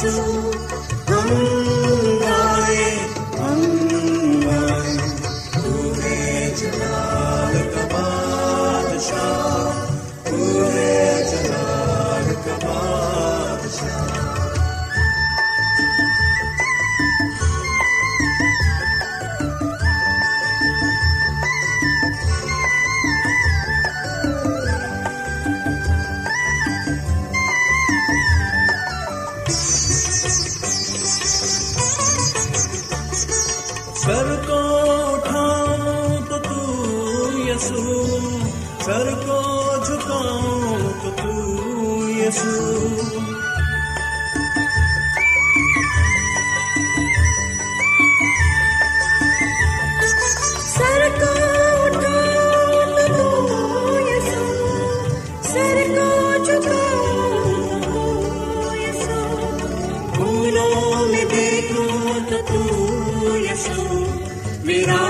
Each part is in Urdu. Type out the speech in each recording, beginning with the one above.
سو Virar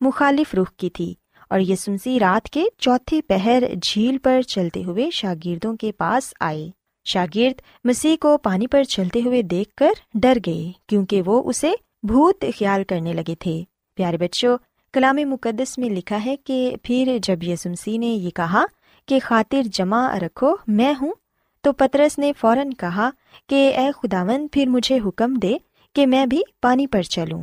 مخالف رخ کی تھی اور یہ رات کے چوتھی پہر جھیل پر چلتے ہوئے شاگردوں کے پاس آئے۔ شاگرد مسیح کو پانی پر چلتے ہوئے دیکھ کر ڈر گئے کیونکہ وہ اسے بھوت خیال کرنے لگے تھے۔ پیارے بچوں، کلام مقدس میں لکھا ہے کہ پھر جب یسمسی نے یہ کہا کہ خاطر جمع رکھو، میں ہوں، تو پترس نے فوراً کہا کہ اے خداون پھر مجھے حکم دے کہ میں بھی پانی پر چلوں۔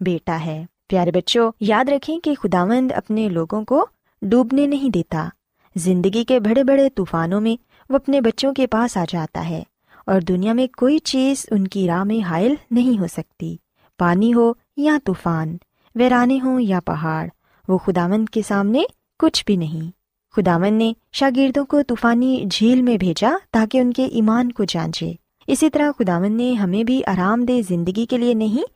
بیٹا ہے۔ پیارے بچوں، یاد رکھیں کہ خداوند اپنے لوگوں کو ڈوبنے نہیں دیتا۔ زندگی کے بڑے بڑے طوفانوں میں وہ اپنے بچوں کے پاس آ جاتا ہے اور دنیا میں کوئی چیز ان کی راہ میں حائل نہیں ہو سکتی۔ پانی ہو یا طوفان، ویرانے ہوں یا پہاڑ، وہ خداوند کے سامنے کچھ بھی نہیں۔ خداون نے شاگردوں کو طوفانی جھیل میں بھیجا تاکہ ان کے ایمان کو جانچے۔ اسی طرح خداون نے ہمیں بھی آرام دہ زندگی کے لیے نہیں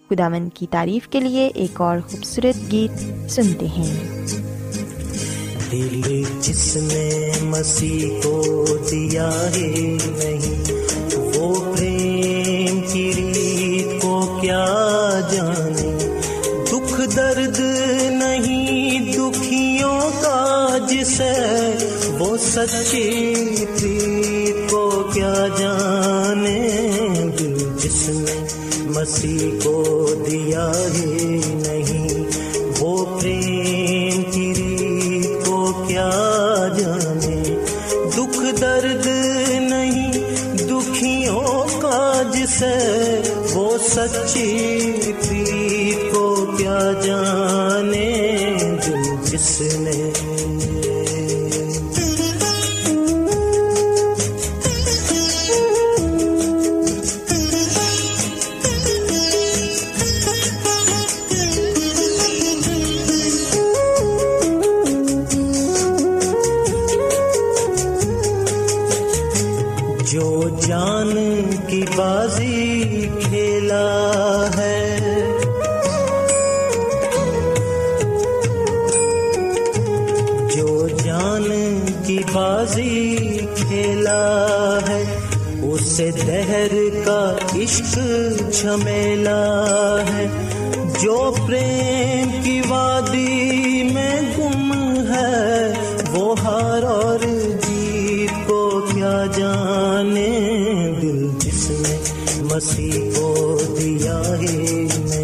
خداون کی تعریف کے لیے ایک اور خوبصورت گیت سنتے ہیں۔ دل جس نے مسیح کو دیا ہے نہیں، وہ پریم کی ریت کو کیا جانے؟ دکھ درد نہیں، دکھیوں کا جسے وہ سچی پریت کو کیا جانے؟ دل جس نے مسیح کو دیا ہے نہیں۔ وہ پریم کی ریت کو کیا جانے؟ دکھ درد نہیں، دکھیوں کا جسے وہ سچی پریت کو کیا جانے؟ دل جس عشق جھمیلا ہے، جو پریم کی وادی میں گم ہے، وہ ہار اور جیت کو کیا جانے دل جس نے مسیح کو دیا ہے؟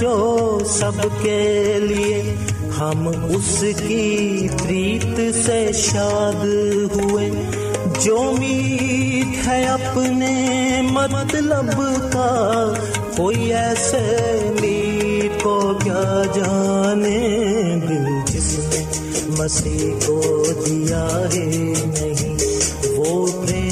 جو سب کے لیے ہم اس کی پریت سے شاد ہوئے۔ جو میت ہے اپنے مطلب کا، کوئی ایسے میت کو کیا جانے دل جس نے مسیح کو دیا ہے نہیں، وہ پریم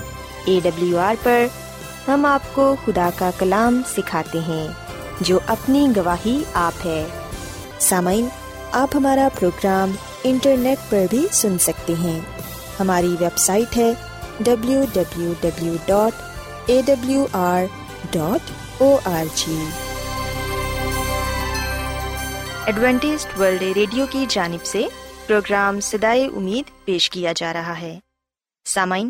اے ڈبلیو آر پر ہم آپ کو خدا کا کلام سکھاتے ہیں، جو اپنی گواہی آپ ہے۔ سامعین، آپ ہمارا پروگرام انٹرنیٹ پر بھی سن سکتے ہیں۔ ہماری ویب سائٹ ہے W W W dot A W R dot O R G Adventist world radio کی جانب سے پروگرام سدائے امید پیش کیا جا رہا ہے۔ سامعین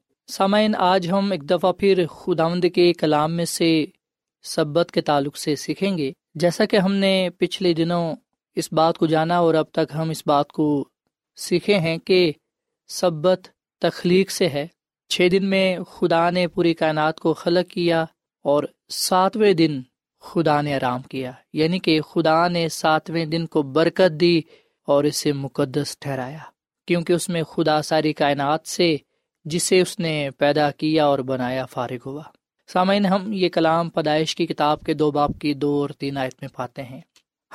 سامعین، آج ہم ایک دفعہ پھر خداوند کے کلام میں سے سبت کے تعلق سے سیکھیں گے۔ جیسا کہ ہم نے پچھلے دنوں اس بات کو جانا اور اب تک ہم اس بات کو سیکھے ہیں کہ سبت تخلیق سے ہے۔ چھ دن میں خدا نے پوری کائنات کو خلق کیا اور ساتویں دن خدا نے آرام کیا۔ یعنی کہ خدا نے ساتویں دن کو برکت دی اور اسے مقدس ٹھہرایا۔ کیونکہ اس میں خدا ساری کائنات سے جسے اس نے پیدا کیا اور بنایا فارغ ہوا۔ سامعین، ہم یہ کلام پیدائش کی کتاب کے دو باپ کی دو اور تین آیت میں پاتے ہیں۔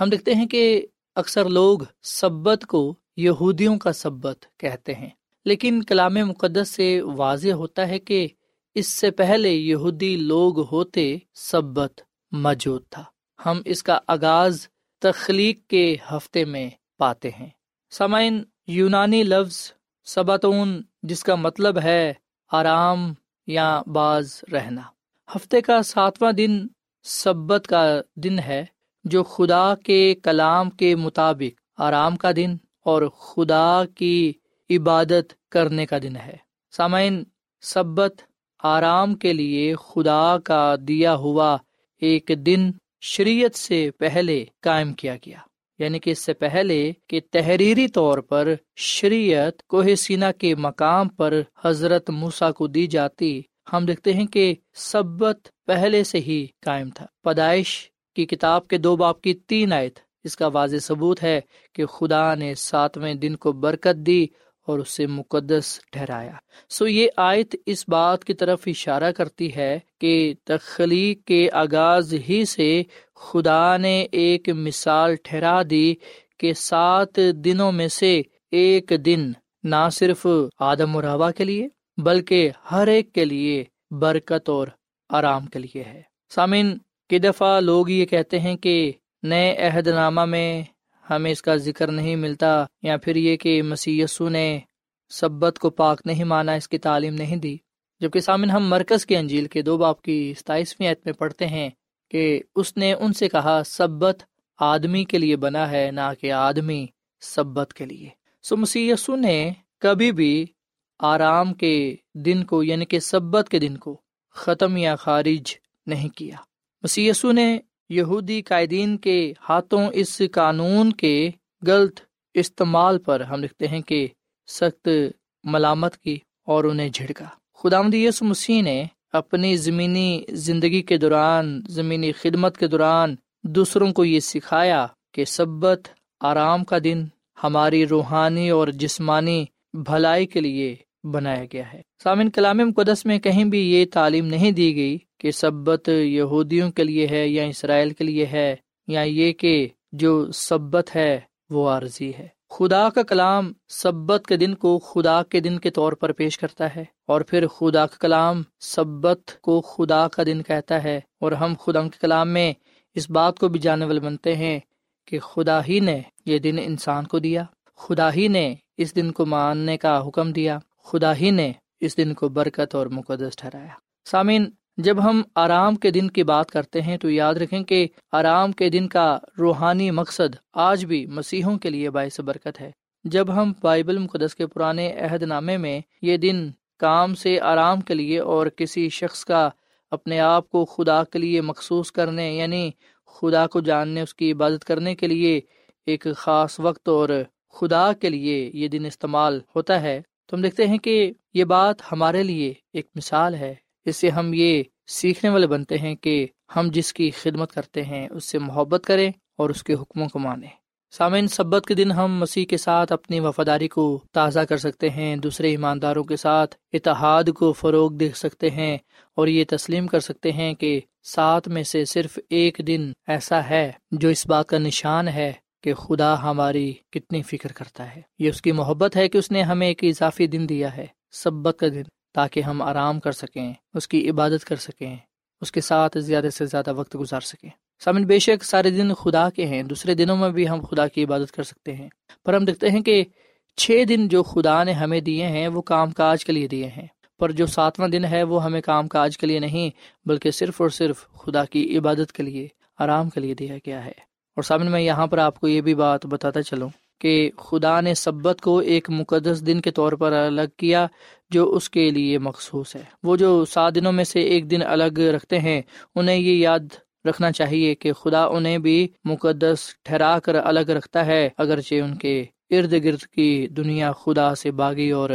ہم دیکھتے ہیں کہ اکثر لوگ سبت کو یہودیوں کا سبت کہتے ہیں، لیکن کلام مقدس سے واضح ہوتا ہے کہ اس سے پہلے یہودی لوگ ہوتے سبت موجود تھا۔ ہم اس کا آغاز تخلیق کے ہفتے میں پاتے ہیں۔ سامعین، یونانی لفظ سباتون جس کا مطلب ہے آرام یا باز رہنا۔ ہفتے کا ساتواں دن سبت کا دن ہے، جو خدا کے کلام کے مطابق آرام کا دن اور خدا کی عبادت کرنے کا دن ہے۔ سامعین، سبت آرام کے لیے خدا کا دیا ہوا ایک دن شریعت سے پہلے قائم کیا گیا۔ یعنی کہ اس سے پہلے کہ تحریری طور پر شریعت کوہ سینا کے مقام پر حضرت موسا کو دی جاتی، ہم دیکھتے ہیں کہ سبت پہلے سے ہی قائم تھا۔ پیدائش کی کتاب کے دو باپ کی تین آیت، اس کا واضح ثبوت ہے کہ خدا نے ساتویں دن کو برکت دی اور اسے مقدس ٹھہرایا۔ سو یہ آیت اس بات کی طرف اشارہ کرتی ہے کہ تخلیق کے آغاز ہی سے خدا نے ایک مثال ٹھہرا دی کہ سات دنوں میں سے ایک دن نہ صرف آدم و روا کے لیے، بلکہ ہر ایک کے لیے برکت اور آرام کے لیے ہے۔ سامن کی دفعہ لوگ یہ کہتے ہیں کہ نئے عہد نامہ میں ہمیں اس کا ذکر نہیں ملتا یا پھر یہ کہ مسی نے سبت کو پاک نہیں مانا، اس کی تعلیم نہیں دی۔ جبکہ سامن ہم مرکز کے انجیل کے دو باپ کی ستائیسویں عت میں پڑھتے ہیں کہ اس نے ان سے کہا، سبت آدمی کے لیے بنا ہے، نہ کہ آدمی سبت کے لیے۔ سو مسی نے کبھی بھی آرام کے دن کو یعنی کہ سبت کے دن کو ختم یا خارج نہیں کیا۔ مسی نے یہودی قائدین کے ہاتھوں اس قانون کے غلط استعمال پر ہم لکھتے ہیں کہ سخت ملامت کی اور انہیں جھڑکا۔ خدا یس مسیح نے اپنی زمینی زندگی کے دوران، زمینی خدمت کے دوران دوسروں کو یہ سکھایا کہ سبت آرام کا دن ہماری روحانی اور جسمانی بھلائی کے لیے بنایا گیا ہے۔ سامن کلام مقدس میں کہیں بھی یہ تعلیم نہیں دی گئی کہ سبت یہودیوں کے لیے ہے یا اسرائیل کے لیے ہے یا یہ کہ جو سبت ہے وہ عارضی ہے۔ خدا کا کلام سبت کے دن کو خدا کے دن کے طور پر پیش کرتا ہے اور پھر خدا کا کلام سبت کو خدا کا دن کہتا ہے اور ہم خدا کے کلام میں اس بات کو بھی جانے والے بنتے ہیں کہ خدا ہی نے یہ دن انسان کو دیا، خدا ہی نے اس دن کو ماننے کا حکم دیا، خدا ہی نے اس دن کو برکت اور مقدس ٹھہرایا۔ سامعین جب ہم آرام کے دن کی بات کرتے ہیں تو یاد رکھیں کہ آرام کے دن کا روحانی مقصد آج بھی مسیحوں کے لیے باعث برکت ہے۔ جب ہم بائبل مقدس کے پرانے عہد نامے میں یہ دن کام سے آرام کے لیے اور کسی شخص کا اپنے آپ کو خدا کے لیے مخصوص کرنے یعنی خدا کو جاننے، اس کی عبادت کرنے کے لیے ایک خاص وقت اور خدا کے لیے یہ دن استعمال ہوتا ہے، تو ہم دیکھتے ہیں کہ یہ بات ہمارے لیے ایک مثال ہے۔ اس سے ہم یہ سیکھنے والے بنتے ہیں کہ ہم جس کی خدمت کرتے ہیں، اس سے محبت کریں اور اس کے حکموں کو مانیں۔ سامعین، سبت کے دن ہم مسیح کے ساتھ اپنی وفاداری کو تازہ کر سکتے ہیں، دوسرے ایمانداروں کے ساتھ اتحاد کو فروغ دے سکتے ہیں اور یہ تسلیم کر سکتے ہیں کہ سات میں سے صرف ایک دن ایسا ہے جو اس بات کا نشان ہے کہ خدا ہماری کتنی فکر کرتا ہے۔ یہ اس کی محبت ہے کہ اس نے ہمیں ایک اضافی دن دیا ہے، سبت کا دن۔ تاکہ ہم آرام کر سکیں، اس کی عبادت کر سکیں، اس کے ساتھ زیادہ سے زیادہ وقت گزار سکیں۔ سامن، بے شک سارے دن خدا کے ہیں، دوسرے دنوں میں بھی ہم خدا کی عبادت کر سکتے ہیں۔ پر ہم دیکھتے ہیں کہ چھ دن جو خدا نے ہمیں دیے ہیں، وہ کام کاج کے لیے دیے ہیں۔ پر جو ساتواں دن ہے، وہ ہمیں کام کاج کے لیے نہیں، بلکہ صرف اور صرف خدا کی عبادت کے لیے، آرام کے لیے دیا گیا ہے۔ اور سامنے میں یہاں پر آپ کو یہ بھی بات بتاتا چلوں کہ خدا نے سبت کو ایک مقدس دن کے طور پر الگ کیا۔ جو اس کے لیے مخصوص ہے۔ وہ جو سات دنوں میں سے ایک دن الگ رکھتے ہیں، انہیں یہ یاد رکھنا چاہیے کہ خدا انہیں بھی مقدس ٹھہرا کر الگ رکھتا ہے، اگرچہ ان کے ارد گرد کی دنیا خدا سے باغی اور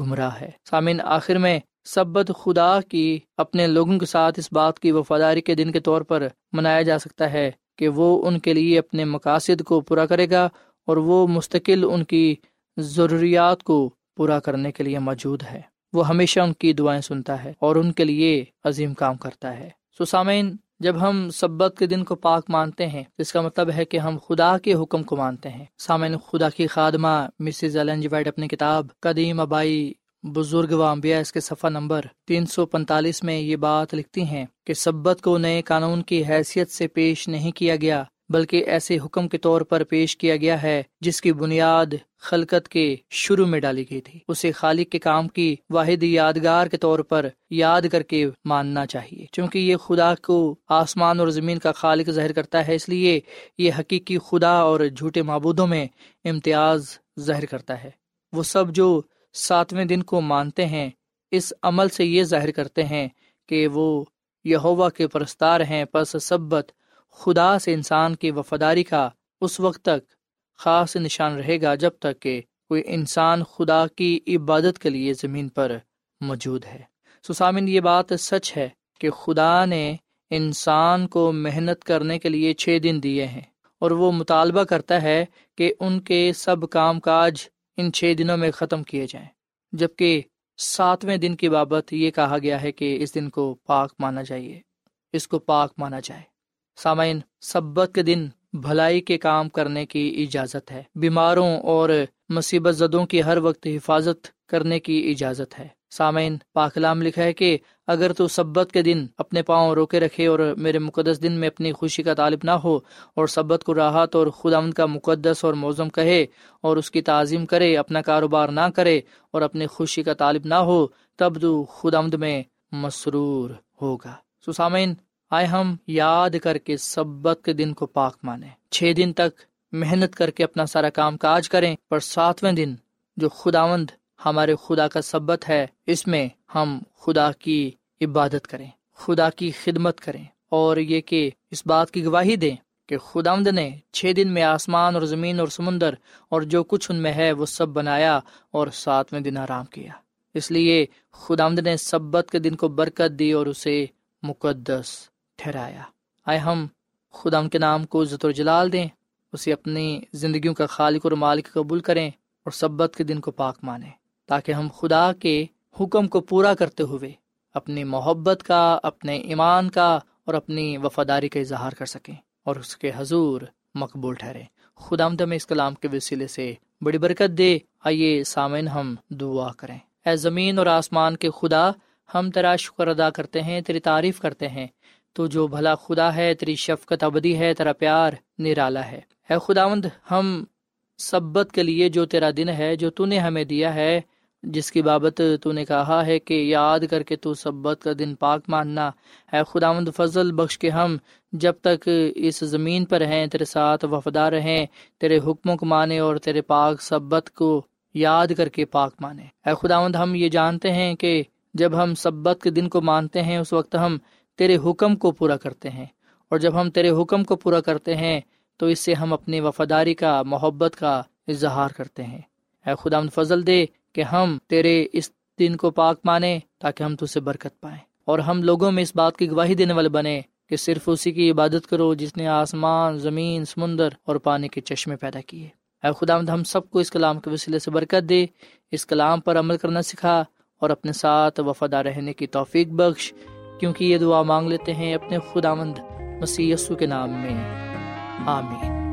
گمراہ ہے۔ سامن آخر میں سبت خدا کی اپنے لوگوں کے ساتھ اس بات کی وفاداری کے دن کے طور پر منایا جا سکتا ہے کہ وہ ان کے لیے اپنے مقاصد کو پورا کرے گا اور وہ مستقل ان کی ضروریات کو پورا کرنے کے لیے موجود ہے۔ وہ ہمیشہ ان کی دعائیں سنتا ہے اور ان کے لیے عظیم کام کرتا ہے۔ سو سامعین، جب ہم سبت کے دن کو پاک مانتے ہیں، اس کا مطلب ہے کہ ہم خدا کے حکم کو مانتے ہیں۔ سامعین، خدا کی خادمہ مسز وائٹ اپنی کتاب قدیم ابائی بزرگ و اس کے صفحہ نمبر تین سو پینتالیس میں یہ بات لکھتی ہیں کہ سبت کو نئے قانون کی حیثیت سے پیش نہیں کیا گیا، بلکہ ایسے حکم کے طور پر پیش کیا گیا ہے جس کی بنیاد خلقت کے شروع میں ڈالی گئی تھی۔ اسے خالق کے کام کی واحد یادگار کے طور پر یاد کر کے ماننا چاہیے۔ کیونکہ یہ خدا کو آسمان اور زمین کا خالق ظاہر کرتا ہے، اس لیے یہ حقیقی خدا اور جھوٹے معبودوں میں امتیاز ظاہر کرتا ہے۔ وہ سب جو ساتویں دن کو مانتے ہیں، اس عمل سے یہ ظاہر کرتے ہیں کہ وہ یہوا کے پرستار ہیں۔ پس سبت خدا سے انسان کی وفاداری کا اس وقت تک خاص نشان رہے گا جب تک کہ کوئی انسان خدا کی عبادت کے لیے زمین پر موجود ہے۔ سسامن یہ بات سچ ہے کہ خدا نے انسان کو محنت کرنے کے لیے چھ دن دیے ہیں اور وہ مطالبہ کرتا ہے کہ ان کے سب کام کاج ان چھ دنوں میں ختم کیے جائیں۔ جبکہ ساتویں دن کی بابت یہ کہا گیا ہے کہ اس دن کو پاک مانا جائیے اس کو پاک مانا جائے۔ سامعین، سبت کے دن بھلائی کے کام کرنے کی اجازت ہے۔ بیماروں اور مصیبت زدوں کی ہر وقت حفاظت کرنے کی اجازت ہے۔ سامعین، پاکلام لکھا ہے کہ اگر تو سبت کے دن اپنے پاؤں روکے رکھے اور میرے مقدس دن میں اپنی خوشی کا طالب نہ ہو اور سبت کو راحت اور خدا کا مقدس اور موزم کہے اور اس کی تعظیم کرے، اپنا کاروبار نہ کرے اور اپنی خوشی کا طالب نہ ہو، تب تو خدا میں مسرور ہوگا۔ سو سامعین آئے ہم یاد کر کے سبت کے دن کو پاک مانے چھ دن تک محنت کر کے اپنا سارا کام کاج کریں، پر ساتویں دن جو خداوند ہمارے خدا کا سبت ہے، اس میں ہم خدا کی عبادت کریں، خدا کی خدمت کریں۔ اور یہ کہ اس بات کی گواہی دیں کہ خدا نے چھ دن میں آسمان اور زمین اور سمندر اور جو کچھ ان میں ہے، وہ سب بنایا اور ساتویں دن آرام کیا۔ اس لیے خدا نے سبت کے دن کو برکت دی اور اسے مقدس ٹھہرایا۔ آئے ہم، خدا کے نام کو عزت و جلال دیں، اسے اپنی زندگیوں کا خالق اور مالک قبول کریں اور سبت کے دن کو پاک مانیں، تاکہ ہم خدا کے حکم کو پورا کرتے ہوئے اپنی محبت کا، اپنے ایمان کا اور اپنی وفاداری کا اظہار کر سکیں اور اس کے حضور مقبول ٹھہرے خدا آمد اس کلام کے وسیلے سے بڑی برکت دے۔ آئیے سامن ہم دعا کریں۔ اے زمین اور آسمان کے خدا، ہم تیرا شکر ادا کرتے ہیں، تیری تعریف کرتے ہیں۔ تو جو بھلا خدا ہے، تیری شفقت ابدی ہے، تیرا پیار نرالا ہے۔ اے خداوند، ہم سبت کے لیے جو تیرا دن ہے، جو تو نے ہمیں دیا ہے، جس کی بابت تو نے کہا ہے کہ یاد کر کے تو سبت کا دن پاک ماننا۔ ہے خدا مند فضل بخش کے ہم جب تک اس زمین پر ہیں، تیرے ساتھ وفادار رہیں، تیرے حکموں کو مانے اور تیرے پاک سبت کو یاد کر کے پاک مانے اے خدا مند ہم یہ جانتے ہیں کہ جب ہم سبت کے دن کو مانتے ہیں، اس وقت ہم تیرے حکم کو پورا کرتے ہیں۔ اور جب ہم تیرے حکم کو پورا کرتے ہیں، تو اس سے ہم اپنی وفاداری کا، محبت کا اظہار کرتے ہیں۔ اے خدا فضل دے کہ ہم تیرے اس دن کو پاک مانے تاکہ ہم تجھ سے برکت پائیں۔ اور ہم لوگوں میں اس بات کی گواہی دینے والے بنے کہ صرف اسی کی عبادت کرو جس نے آسمان، زمین، سمندر اور پانی کے چشمے پیدا کیے۔ اے خدا، ہم سب کو اس کلام کے وسیلے سے برکت دے، اس کلام پر عمل کرنا سکھا اور اپنے ساتھ وفادار رہنے کی توفیق بخش۔ کیونکہ یہ دعا مانگ لیتے ہیں اپنے خدا مند مسی کے نام میں۔ آمین۔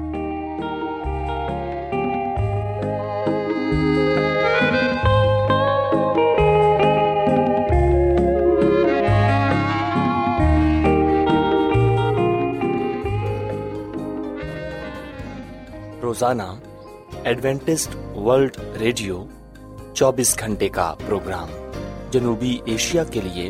روزانہ ایڈوینٹسٹ ورلڈ ریڈیو چوبیس گھنٹے کا پروگرام جنوبی ایشیا کے لیے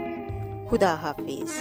خدا حافظ